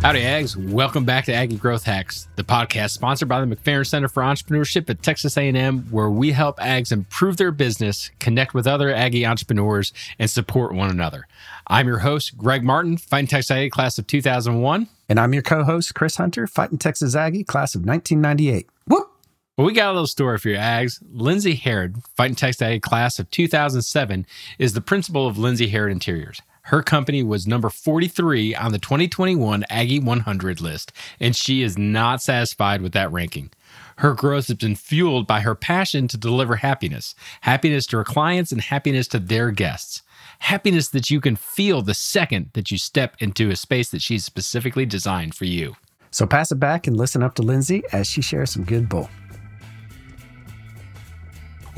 Howdy, Ags. Welcome back to Aggie Growth Hacks, the podcast sponsored by the McFerrin Center for Entrepreneurship at Texas A&M, where we help Ags improve their business, connect with other Aggie entrepreneurs, and support one another. I'm your host, Greg Martin, Fighting Texas Aggie class of 2001. And I'm your co-host, Chris Hunter, Fighting Texas Aggie class of 1998. Whoop! Well, we got a little story for your Ags. Lindsay Harrod, Fighting Texas Aggie class of 2007, is the principal of Lindsay Harrod Interiors. Her company was number 43 on the 2021 Aggie 100 list, and she is not satisfied with that ranking. Her growth has been fueled by her passion to deliver happiness happiness to her clients and happiness to their guests. Happiness that you can feel the second that you step into a space that she's specifically designed for you. So pass it back and listen up to Lindsay as she shares some good bull.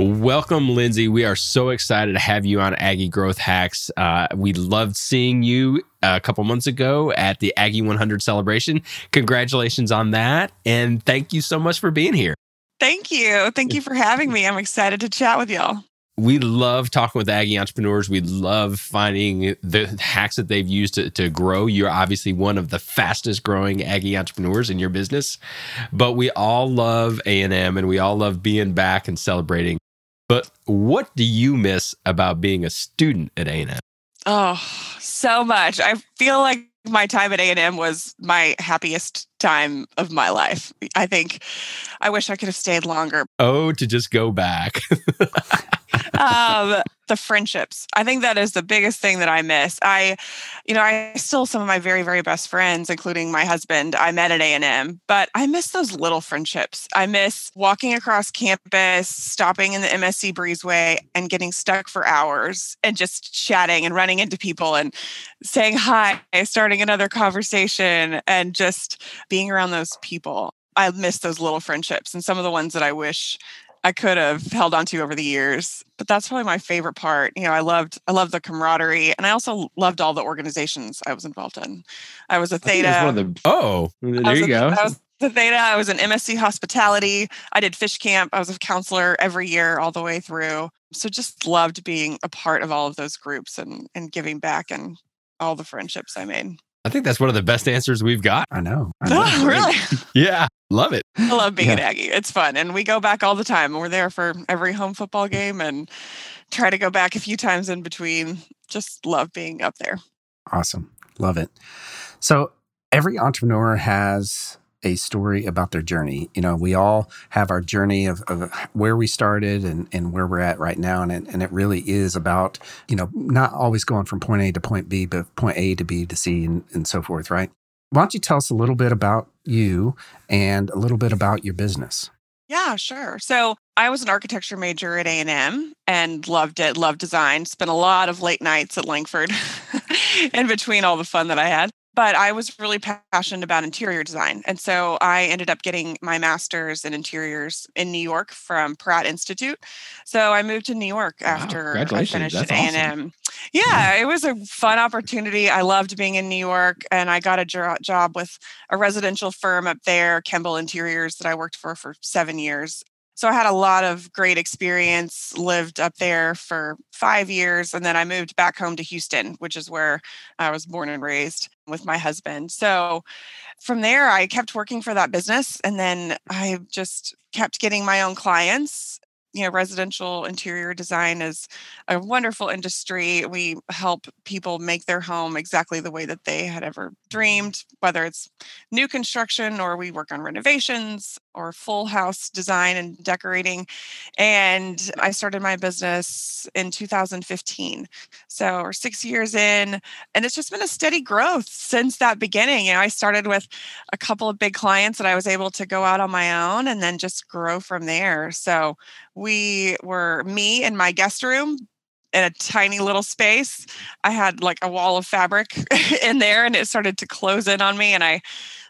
Welcome, Lindsay. We are so excited to have you on Aggie Growth Hacks. Uh, we loved seeing you a couple months ago at the Aggie 100 celebration. Congratulations on that. And thank you so much for being here. Thank you. Thank you for having me. I'm excited to chat with y'all. We love talking with Aggie entrepreneurs. We love finding the hacks that they've used to, to grow. You're obviously one of the fastest growing Aggie entrepreneurs in your business, but we all love A&M and we all love being back and celebrating. But what do you miss about being a student at A&M? Oh, so much. I feel like my time at A&M was my happiest time of my life. I think I wish I could have stayed longer. Oh, to just go back. um, the friendships. I think that is the biggest thing that I miss. I, you know, I still some of my very very best friends, including my husband. I met at A and M, but I miss those little friendships. I miss walking across campus, stopping in the MSC Breezeway, and getting stuck for hours and just chatting and running into people and saying hi, starting another conversation, and just being around those people. I miss those little friendships and some of the ones that I wish I could have held on to over the years. But that's probably my favorite part. You know, I loved I loved the camaraderie, and I also loved all the organizations I was involved in. I was a Theta. I one of the, oh, there you a, go. I was the Theta. I was an MSC hospitality. I did fish camp. I was a counselor every year, all the way through. So just loved being a part of all of those groups and and giving back and all the friendships I made. I think that's one of the best answers we've got. I know. I know. Oh, really? yeah. Love it. I love being yeah. an Aggie. It's fun. And we go back all the time. We're there for every home football game and try to go back a few times in between. Just love being up there. Awesome. Love it. So every entrepreneur has a story about their journey. You know, we all have our journey of, of where we started and, and where we're at right now. And it, and it really is about, you know, not always going from point A to point B, but point A to B to C and, and so forth, right? Why don't you tell us a little bit about you and a little bit about your business? Yeah, sure. So I was an architecture major at A&M and loved it, loved design, spent a lot of late nights at Langford in between all the fun that I had but I was really passionate about interior design. And so I ended up getting my master's in interiors in New York from Pratt Institute. So I moved to New York after wow, I finished That's at A&M. Awesome. Yeah, it was a fun opportunity. I loved being in New York and I got a job with a residential firm up there, Kemble Interiors that I worked for for 7 years. So I had a lot of great experience, lived up there for five years, and then I moved back home to Houston, which is where I was born and raised with my husband. So from there, I kept working for that business, and then I just kept getting my own clients you know residential interior design is a wonderful industry. We help people make their home exactly the way that they had ever mm-hmm. dreamed whether it's new construction or we work on renovations or full house design and decorating. And i started my business in 2015 so we're six years in and it's just been a steady growth since that beginning. You know i started with a couple of big clients that i was able to go out on my own and then just grow from there. So we were me in my guest room in a tiny little space. I had like a wall of fabric in there and it started to close in on me. And I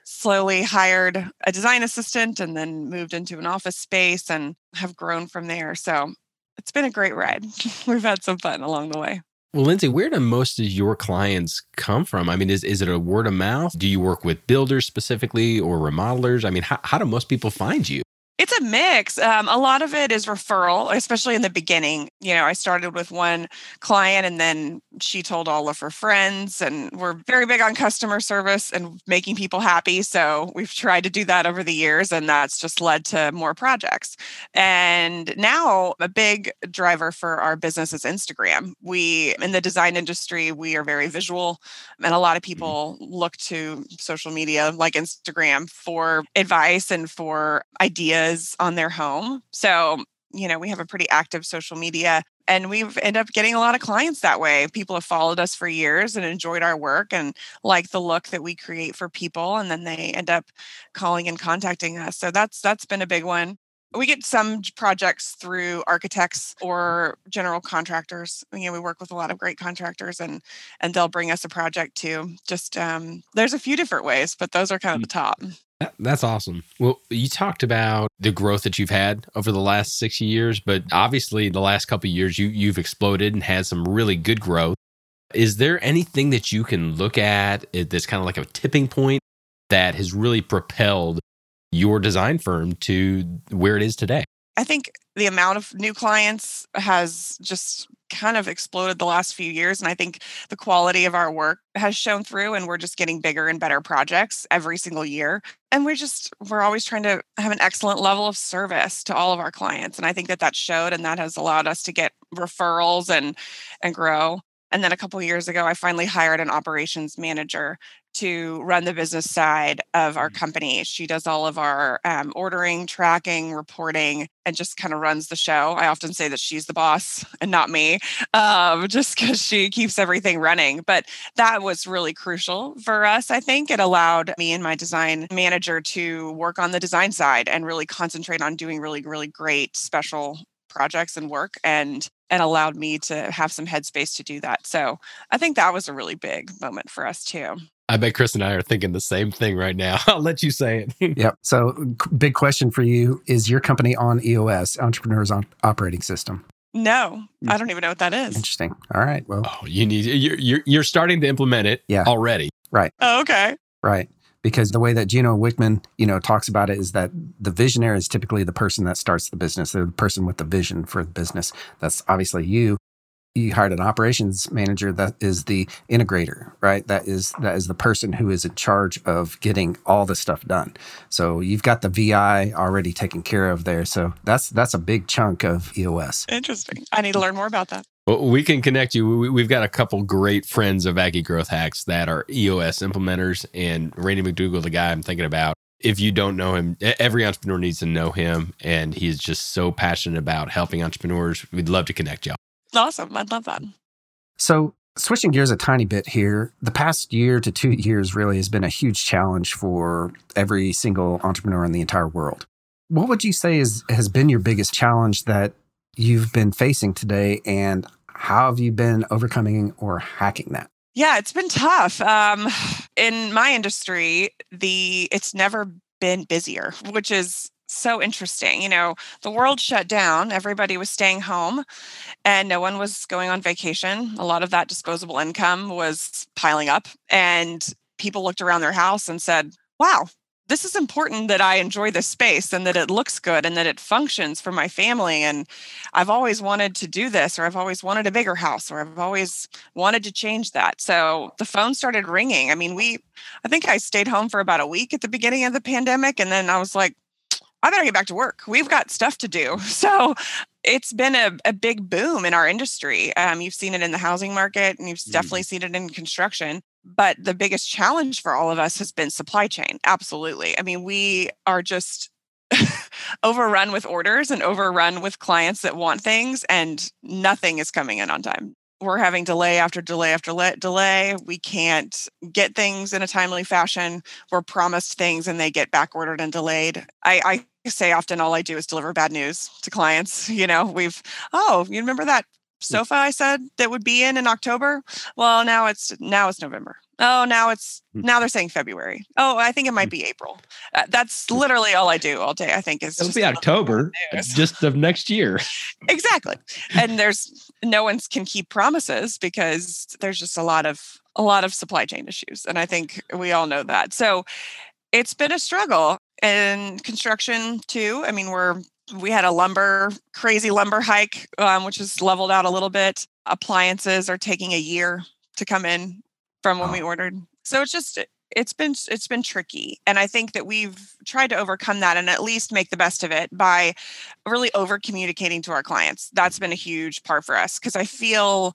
slowly hired a design assistant and then moved into an office space and have grown from there. So it's been a great ride. We've had some fun along the way. Well, Lindsay, where do most of your clients come from? I mean, is, is it a word of mouth? Do you work with builders specifically or remodelers? I mean, how, how do most people find you? It's a mix. Um, a lot of it is referral, especially in the beginning. You know, I started with one client and then she told all of her friends, and we're very big on customer service and making people happy. So we've tried to do that over the years, and that's just led to more projects. And now, a big driver for our business is Instagram. We, in the design industry, we are very visual, and a lot of mm-hmm. people look to social media like Instagram for advice and for ideas on their home. So, you know, we have a pretty active social media and we've ended up getting a lot of clients that way. People have followed us for years and enjoyed our work and like the look that we create for people and then they end up calling and contacting us. So that's that's been a big one. We get some projects through architects or general contractors. You know, we work with a lot of great contractors and and they'll bring us a project too. Just um there's a few different ways, but those are kind of mm. the top. That's awesome. Well, you talked about the growth that you've had over the last six years, but obviously the last couple years you you've exploded and had some really good growth. Is there anything that you can look at that's kind of like a tipping point that has really propelled your design firm to where it is today? I think the amount of new clients has just kind of exploded the last few years. And I think the quality of our work has shown through, and we're just getting bigger and better projects every single year. And we're just, we're always trying to have an excellent level of service to all of our clients. And I think that that showed, and that has allowed us to get referrals and, and grow. And then a couple years ago, I finally hired an operations manager to run the business side of our mm-hmm. company. She does all of our um, ordering, tracking, reporting, and just kind of runs the show. I often say that she's the boss and not me, um, just because she keeps everything running. But that was really crucial for us. I think it allowed me and my design manager to work on the design side and really concentrate on doing really, really great special projects and work and and allowed me to have some headspace to do that. So I think that was a really big moment for us too. I bet Chris and I are thinking the same thing right now. I'll let you say it. yep. So, big question for you is your company on EOS, Entrepreneurs Operating System? No, I don't even know what that is. Interesting. All right. Well, oh, you need you're, you're you're starting to implement it. Yeah. already. Right. Oh, okay. Right. Because the way that Gino Wickman, you know, talks about it is that the visionary is typically the person that starts the business. They're the person with the vision for the business. That's obviously you. You hired an operations manager that is the integrator right? That is that is the person who is in charge of getting all the stuff done. So you've got the vi already taken care of there. So that's that's a big chunk of eos interesting. I need to learn more about that well, we can connect you. We, have got a couple great friends of Aggie Growth Hacks that are EOS implementers, and Randy McDougall, the guy I'm thinking about. If you don't know him, every entrepreneur needs to know him, and he's just so passionate about helping entrepreneurs. We'd love to connect y'all. Awesome. I'd love that. So, switching gears a tiny bit here, the past year to two years really has been a huge challenge for every single entrepreneur in the entire world. What would you say is, has been your biggest challenge that you've been facing today, and how have you been overcoming or hacking that? Yeah, it's been tough. Um, in my industry, the it's never been busier, which is so interesting. You know, the world shut down, everybody was staying home, and no one was going on vacation. A lot of that disposable income was piling up, and people looked around their house and said, Wow, this is important that I enjoy the space and that it looks good and that it functions for my family. And I've always wanted to do this, or I've always wanted a bigger house, or I've always wanted to change that. So the phone started ringing. I mean, we, I think I stayed home for about a week at the beginning of the pandemic. And then I was like, I better get back to work. We've got stuff to do. So it's been a, a big boom in our industry. Um, you've seen it in the housing market and you've mm. definitely seen it in construction. But the biggest challenge for all of us has been supply chain. Absolutely. I mean, we are just overrun with orders and overrun with clients that want things, and nothing is coming in on time we're having delay after delay after delay. We can't get things in a timely fashion. We're promised things and they get back ordered and delayed. I, I say often all I do is deliver bad news to clients. You know, we've, oh, you remember that sofa I said that would be in in October? Well, now it's now it's November. Oh, now it's hmm. now they're saying February. Oh, I think it might hmm. be April. Uh, that's literally all I do all day. I think is it'll be October, just of next year. exactly, and there's no one can keep promises because there's just a lot of a lot of supply chain issues, and I think we all know that. So it's been a struggle. in construction too. I mean, we're we had a lumber crazy lumber hike, um, which has leveled out a little bit. Appliances are taking a year to come in from when we ordered. So it's just it's been it's been tricky and i think that we've tried to overcome that and at least make the best of it by really over communicating to our clients that's been a huge part for us because i feel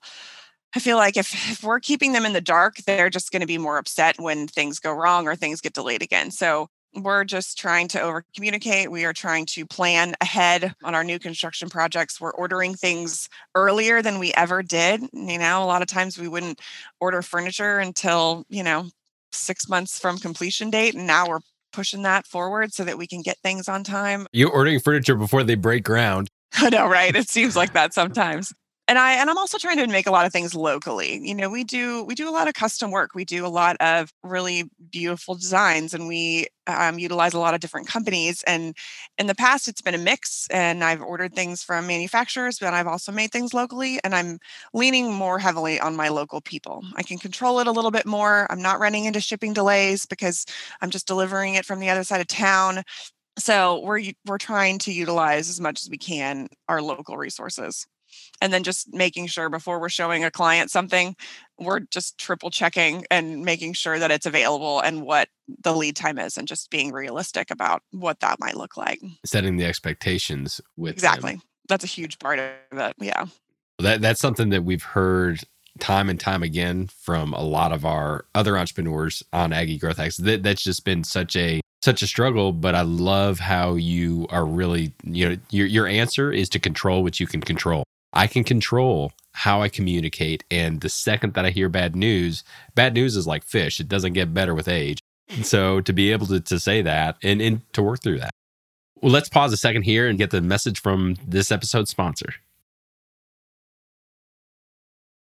i feel like if, if we're keeping them in the dark they're just going to be more upset when things go wrong or things get delayed again so we're just trying to over communicate. We are trying to plan ahead on our new construction projects. We're ordering things earlier than we ever did. You know, a lot of times we wouldn't order furniture until, you know, six months from completion date. And now we're pushing that forward so that we can get things on time. You're ordering furniture before they break ground. I know, right? It seems like that sometimes and i and i'm also trying to make a lot of things locally you know we do we do a lot of custom work we do a lot of really beautiful designs and we um, utilize a lot of different companies and in the past it's been a mix and i've ordered things from manufacturers but i've also made things locally and i'm leaning more heavily on my local people. I can control it a little bit more i'm not running into shipping delays because i'm just delivering it from the other side of town so we're we're trying to utilize as much as we can our local resources and then just making sure before we're showing a client something we're just triple checking and making sure that it's available and what the lead time is and just being realistic about what that might look like setting the expectations with exactly them. that's a huge part of it yeah that that's something that we've heard time and time again from a lot of our other entrepreneurs on Aggie Growth Hacks. That, that's just been such a such a struggle, but I love how you are really, you know, your your answer is to control what you can control. I can control how I communicate. And the second that I hear bad news, bad news is like fish, it doesn't get better with age. And so to be able to, to say that and, and to work through that. Well, let's pause a second here and get the message from this episode's sponsor.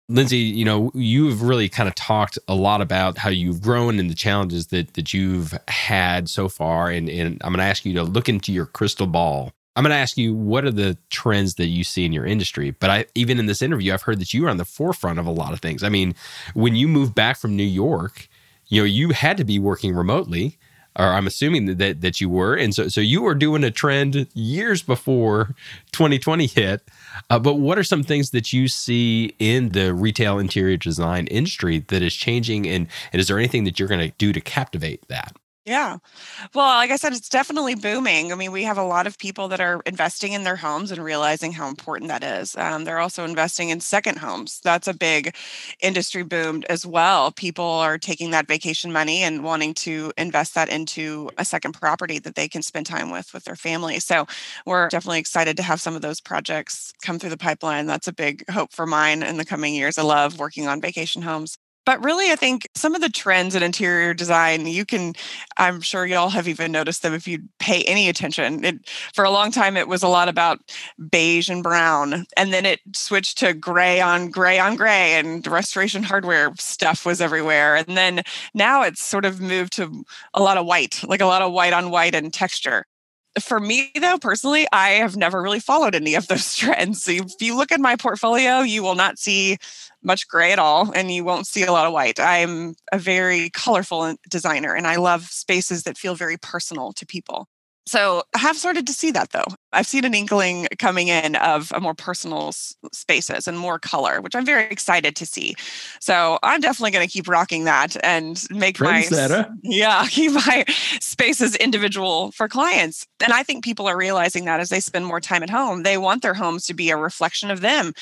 Lindsay, you know, you've really kind of talked a lot about how you've grown and the challenges that that you've had so far. And, and I'm going to ask you to look into your crystal ball I'm going to ask you what are the trends that you see in your industry. But I even in this interview, I've heard that you are on the forefront of a lot of things. I mean, when you moved back from New York, you know, you had to be working remotely, or I'm assuming that that you were, and so so you were doing a trend years before 2020 hit. Uh, but what are some things that you see in the retail interior design industry that is changing, and, and is there anything that you're going to do to captivate that? Yeah. Well, like I said, it's definitely booming. I mean, we have a lot of people that are investing in their homes and realizing how important that is. Um, they're also investing in second homes. That's a big industry boom as well. People are taking that vacation money and wanting to invest that into a second property that they can spend time with with their family. So we're definitely excited to have some of those projects come through the pipeline. That's a big hope for mine in the coming years. I love working on vacation homes. But really, I think some of the trends in interior design, you can, I'm sure y'all have even noticed them if you pay any attention. It, for a long time, it was a lot about beige and brown. And then it switched to gray on gray on gray, and restoration hardware stuff was everywhere. And then now it's sort of moved to a lot of white, like a lot of white on white and texture for me though personally i have never really followed any of those trends so if you look at my portfolio you will not see much gray at all and you won't see a lot of white. I'm a very colorful designer and i love spaces that feel very personal to people so I have started to see that though. I've seen an inkling coming in of a more personal spaces and more color, which I'm very excited to see. So I'm definitely going to keep rocking that and make my yeah keep my spaces individual for clients. And I think people are realizing that as they spend more time at home, they want their homes to be a reflection of them.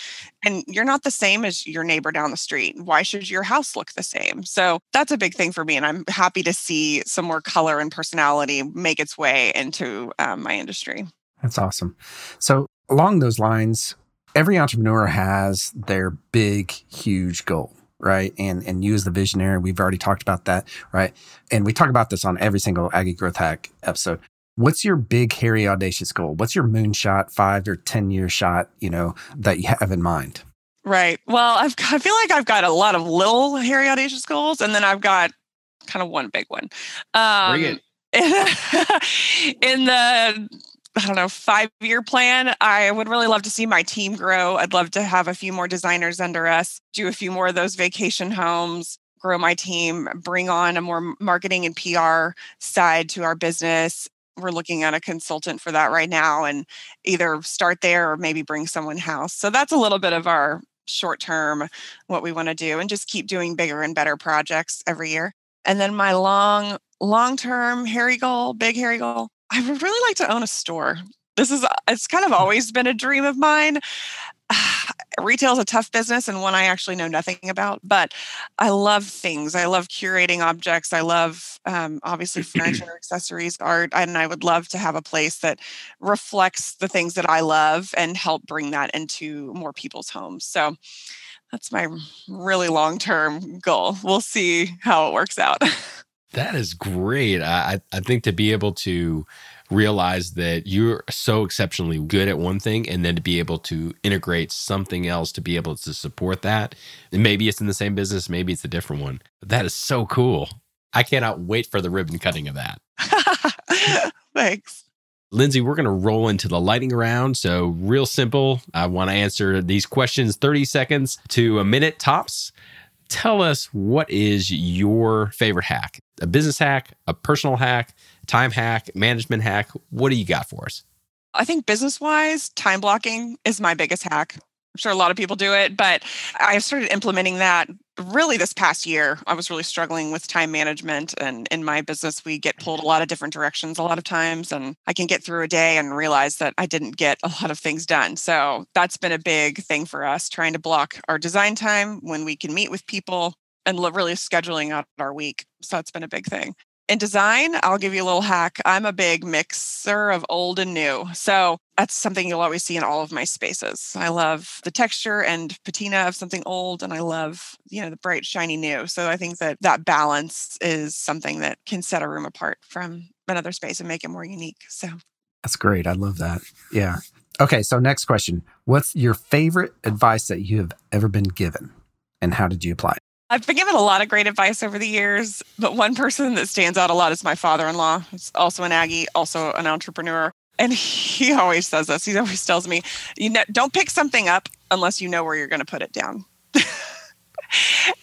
And you're not the same as your neighbor down the street. Why should your house look the same? So that's a big thing for me, and I'm happy to see some more color and personality make its way into into um, my industry. That's awesome. So, along those lines, every entrepreneur has their big, huge goal, right? And and you as the visionary, we've already talked about that, right? And we talk about this on every single Aggie Growth Hack episode. What's your big, hairy, audacious goal? What's your moonshot, five or ten year shot, you know, that you have in mind? Right. Well, I've, I feel like I've got a lot of little, hairy, audacious goals, and then I've got kind of one big one. Um, Bring it. in the I don't know, five year plan. I would really love to see my team grow. I'd love to have a few more designers under us, do a few more of those vacation homes, grow my team, bring on a more marketing and PR side to our business. we're looking at a consultant for that right now and either start there or maybe bring someone house. So that's a little bit of our short term what we want to do and just keep doing bigger and better projects every year. And then my long long term hairy goal, big hairy goal, I would really like to own a store. This is it's kind of always been a dream of mine. retail is a tough business and one I actually know nothing about, but I love things. I love curating objects. I love um, obviously furniture, accessories, art, and I would love to have a place that reflects the things that I love and help bring that into more people's homes. So that's my really long term goal. We'll see how it works out. that is great. I, I think to be able to realize that you're so exceptionally good at one thing and then to be able to integrate something else to be able to support that. And maybe it's in the same business, maybe it's a different one. That is so cool. I cannot wait for the ribbon cutting of that. Thanks. Lindsay, we're going to roll into the lighting round. So, real simple. I want to answer these questions 30 seconds to a minute tops. Tell us what is your favorite hack? A business hack, a personal hack, time hack, management hack. What do you got for us? I think business wise, time blocking is my biggest hack. I'm sure a lot of people do it, but I started implementing that really this past year. I was really struggling with time management. And in my business, we get pulled a lot of different directions a lot of times. And I can get through a day and realize that I didn't get a lot of things done. So that's been a big thing for us, trying to block our design time when we can meet with people and really scheduling out our week. So that's been a big thing in design, I'll give you a little hack. I'm a big mixer of old and new. So that's something you'll always see in all of my spaces. I love the texture and patina of something old, and I love, you know, the bright, shiny new. So I think that that balance is something that can set a room apart from another space and make it more unique. So that's great. I love that. Yeah. Okay. So, next question What's your favorite advice that you have ever been given, and how did you apply it? I've been given a lot of great advice over the years, but one person that stands out a lot is my father in law, who's also an Aggie, also an entrepreneur. And he always says this. He always tells me, you know, don't pick something up unless you know where you're going to put it down.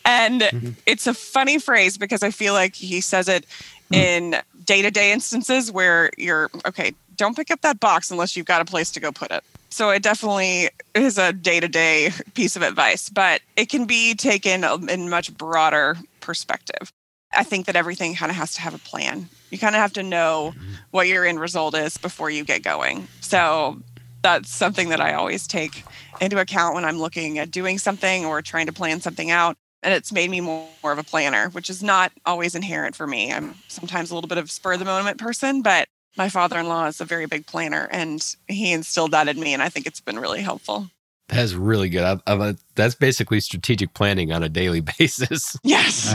and mm-hmm. it's a funny phrase because I feel like he says it mm. in day to day instances where you're, okay, don't pick up that box unless you've got a place to go put it. So it definitely is a day to day piece of advice, but it can be taken in much broader perspective. I think that everything kind of has to have a plan. You kind of have to know mm-hmm. what your end result is before you get going. So that's something that I always take into account when I'm looking at doing something or trying to plan something out. And it's made me more, more of a planner, which is not always inherent for me. I'm sometimes a little bit of spur of the moment person, but my father-in-law is a very big planner and he instilled that in me and i think it's been really helpful. That's really good. I, I, that's basically strategic planning on a daily basis. Yes.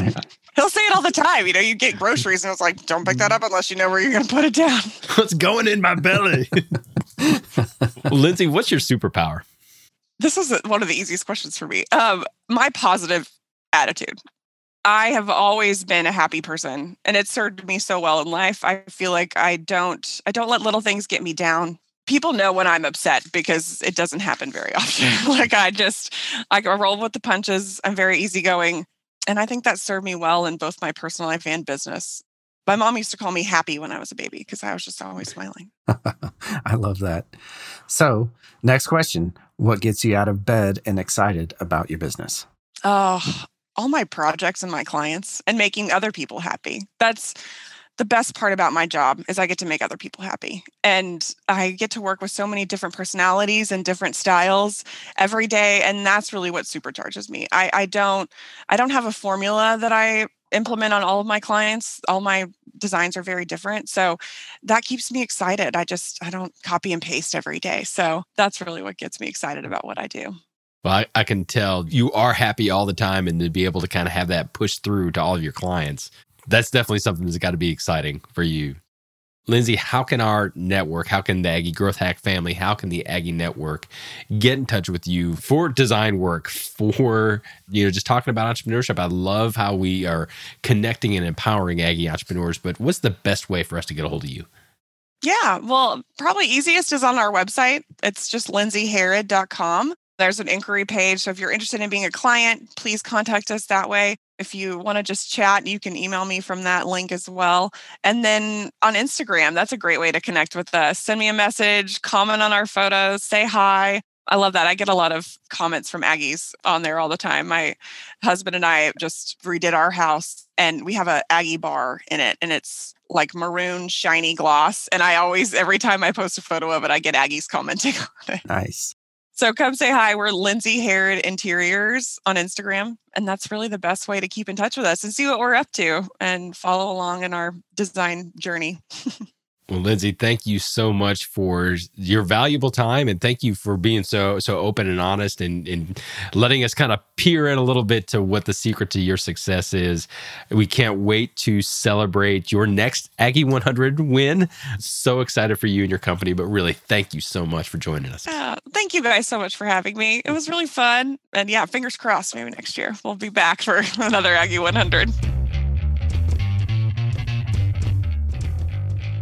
He'll say it all the time. You know you get groceries and it's like don't pick that up unless you know where you're going to put it down. What's going in my belly? Lindsay what's your superpower? This is one of the easiest questions for me. Um, my positive attitude I have always been a happy person and it served me so well in life. I feel like I don't I don't let little things get me down. People know when I'm upset because it doesn't happen very often. like I just I roll with the punches. I'm very easygoing. And I think that served me well in both my personal life and business. My mom used to call me happy when I was a baby because I was just always smiling. I love that. So, next question What gets you out of bed and excited about your business? Oh, all my projects and my clients and making other people happy. That's the best part about my job is I get to make other people happy. And I get to work with so many different personalities and different styles every day. And that's really what supercharges me. I, I don't I don't have a formula that I implement on all of my clients. All my designs are very different. So that keeps me excited. I just I don't copy and paste every day. So that's really what gets me excited about what I do. Well, I, I, can tell you are happy all the time, and to be able to kind of have that push through to all of your clients, that's definitely something that's got to be exciting for you. Lindsay, how can our network, how can the Aggie Growth Hack family, how can the Aggie Network get in touch with you for design work, for, you know, just talking about entrepreneurship? I love how we are connecting and empowering Aggie entrepreneurs, but what's the best way for us to get a hold of you? Yeah, well, probably easiest is on our website. It's just lindsayharrod.com. There's an inquiry page. So if you're interested in being a client, please contact us that way. If you want to just chat, you can email me from that link as well. And then on Instagram, that's a great way to connect with us. Send me a message, comment on our photos, say hi. I love that. I get a lot of comments from Aggies on there all the time. My husband and I just redid our house and we have a Aggie bar in it and it's like maroon shiny gloss and I always every time I post a photo of it I get Aggies commenting on it. Nice. So come say hi. We're Lindsay Harrod Interiors on Instagram. And that's really the best way to keep in touch with us and see what we're up to and follow along in our design journey. Well, Lindsay, thank you so much for your valuable time and thank you for being so so open and honest and, and letting us kind of peer in a little bit to what the secret to your success is. We can't wait to celebrate your next Aggie 100 win. So excited for you and your company, but really thank you so much for joining us. Uh, thank you guys so much for having me. It was really fun. And yeah, fingers crossed, maybe next year we'll be back for another Aggie 100.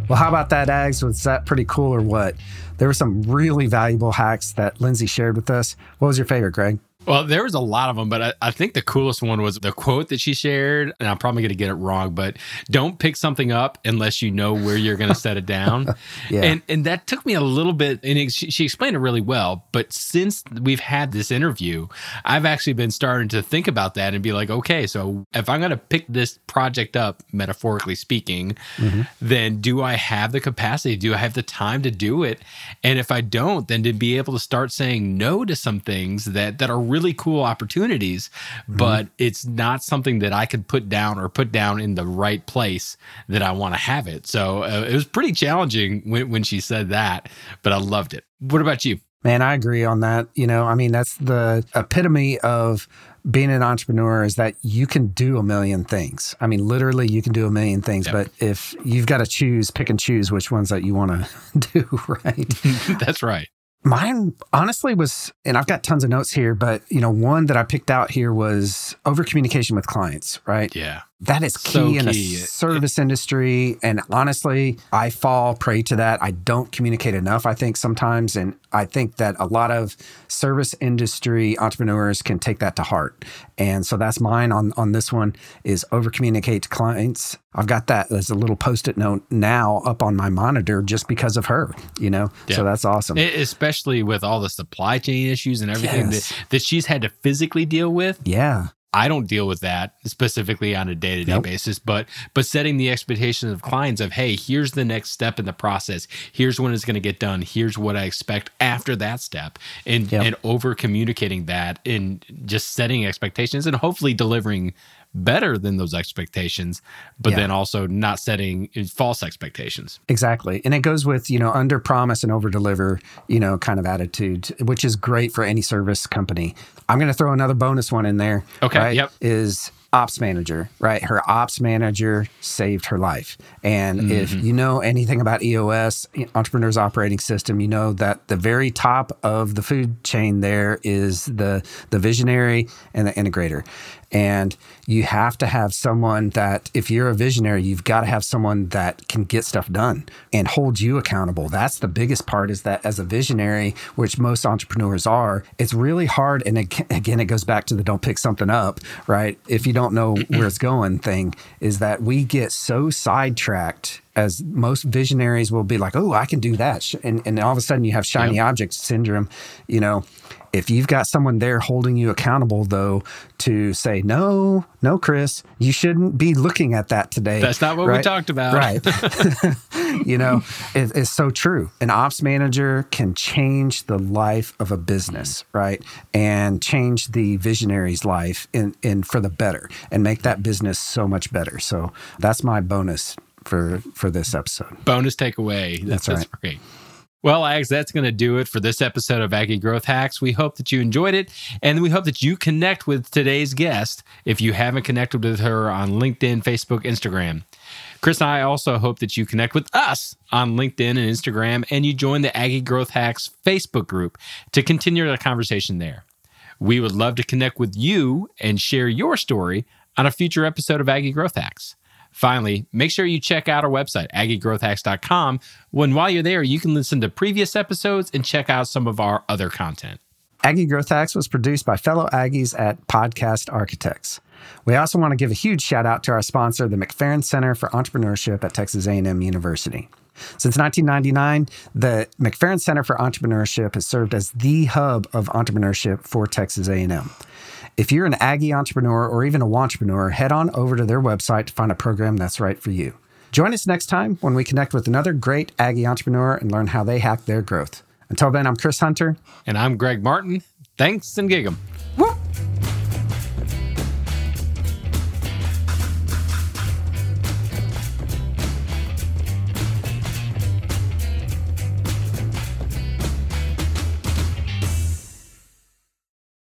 Well, how about that, Ags? Was that pretty cool or what? There were some really valuable hacks that Lindsay shared with us. What was your favorite, Greg? Well, there was a lot of them, but I, I, think the coolest one was the quote that she shared. And I'm probably going to get it wrong, but don't pick something up unless you know where you're going to set it down. yeah. And and that took me a little bit, and it, she, she explained it really well. But since we've had this interview, I've actually been starting to think about that and be like, okay, so if I'm going to pick this project up, metaphorically speaking, mm-hmm. then do I have the capacity? Do I have the time to do it? And if I don't, then to be able to start saying no to some things that that are really cool opportunities, mm-hmm. but it's not something that I could put down or put down in the right place that I want to have it. So uh, it was pretty challenging when, when she said that, but I loved it. What about you? Man, I agree on that. You know, I mean, that's the epitome of being an entrepreneur is that you can do a million things. I mean, literally, you can do a million things, yep. but if you've got to choose, pick and choose which ones that you want to do, right? That's right. Mine honestly was, and I've got tons of notes here, but you know, one that I picked out here was over communication with clients, right? Yeah. That is key, so in a service industry. And honestly, I fall prey to that. I don't communicate enough, I think, sometimes. And I think that a lot of service industry entrepreneurs can take that to heart. And so that's mine on, on this one is over communicate to clients. I've got that as a little post-it note now up on my monitor just because of her, you know? Yeah. So that's awesome. It, especially with all the supply chain issues and everything yes. that, that she's had to physically deal with. Yeah. I don't deal with that specifically on a day to day basis, but but setting the expectations of clients of hey, here's the next step in the process. Here's when it's going to get done. Here's what I expect after that step, and yep. and over communicating that and just setting expectations and hopefully delivering better than those expectations, but yeah. then also not setting false expectations. Exactly. And it goes with, you know, under promise and over deliver, you know, kind of attitude, which is great for any service company. I'm going to throw another bonus one in there. Okay. Right, yep. Is ops manager, right? Her ops manager saved her life. And mm-hmm. if you know anything about EOS, Entrepreneurs Operating System, you know that the very top of the food chain there is the the visionary and the integrator. And you have to have someone that, if you're a visionary, you've got to have someone that can get stuff done and hold you accountable. That's the biggest part is that as a visionary, which most entrepreneurs are, it's really hard. And again, it goes back to the don't pick something up, right? If you don't know where it's going thing, is that we get so sidetracked as most visionaries will be like, oh, I can do that. And, and all of a sudden you have shiny yep. object syndrome, you know, if you've got someone there holding you accountable, though, to say, no, no, Chris, you shouldn't be looking at that today. That's not what right? we talked about. Right. you know, it, it's so true. An ops manager can change the life of a business, right? And change the visionary's life in, in for the better and make that business so much better. So that's my bonus for for this episode. Bonus takeaway. That's, that's right. great. Well, Ags, that's going to do it for this episode of Aggie Growth Hacks. We hope that you enjoyed it, and we hope that you connect with today's guest if you haven't connected with her on LinkedIn, Facebook, Instagram. Chris and I also hope that you connect with us on LinkedIn and Instagram, and you join the Aggie Growth Hacks Facebook group to continue the conversation there. We would love to connect with you and share your story on a future episode of Aggie Growth Hacks. Finally, make sure you check out our website, aggiegrowthhacks.com. When while you're there, you can listen to previous episodes and check out some of our other content. Aggie Growth Hacks was produced by fellow Aggies at Podcast Architects. We also want to give a huge shout out to our sponsor, the McFerrin Center for Entrepreneurship at Texas A&M University. Since 1999, the McFerrin Center for Entrepreneurship has served as the hub of entrepreneurship for Texas A&M. If you're an Aggie entrepreneur or even a entrepreneur, head on over to their website to find a program that's right for you. Join us next time when we connect with another great Aggie entrepreneur and learn how they hack their growth. Until then, I'm Chris Hunter. And I'm Greg Martin. Thanks and gig 'em. Woo!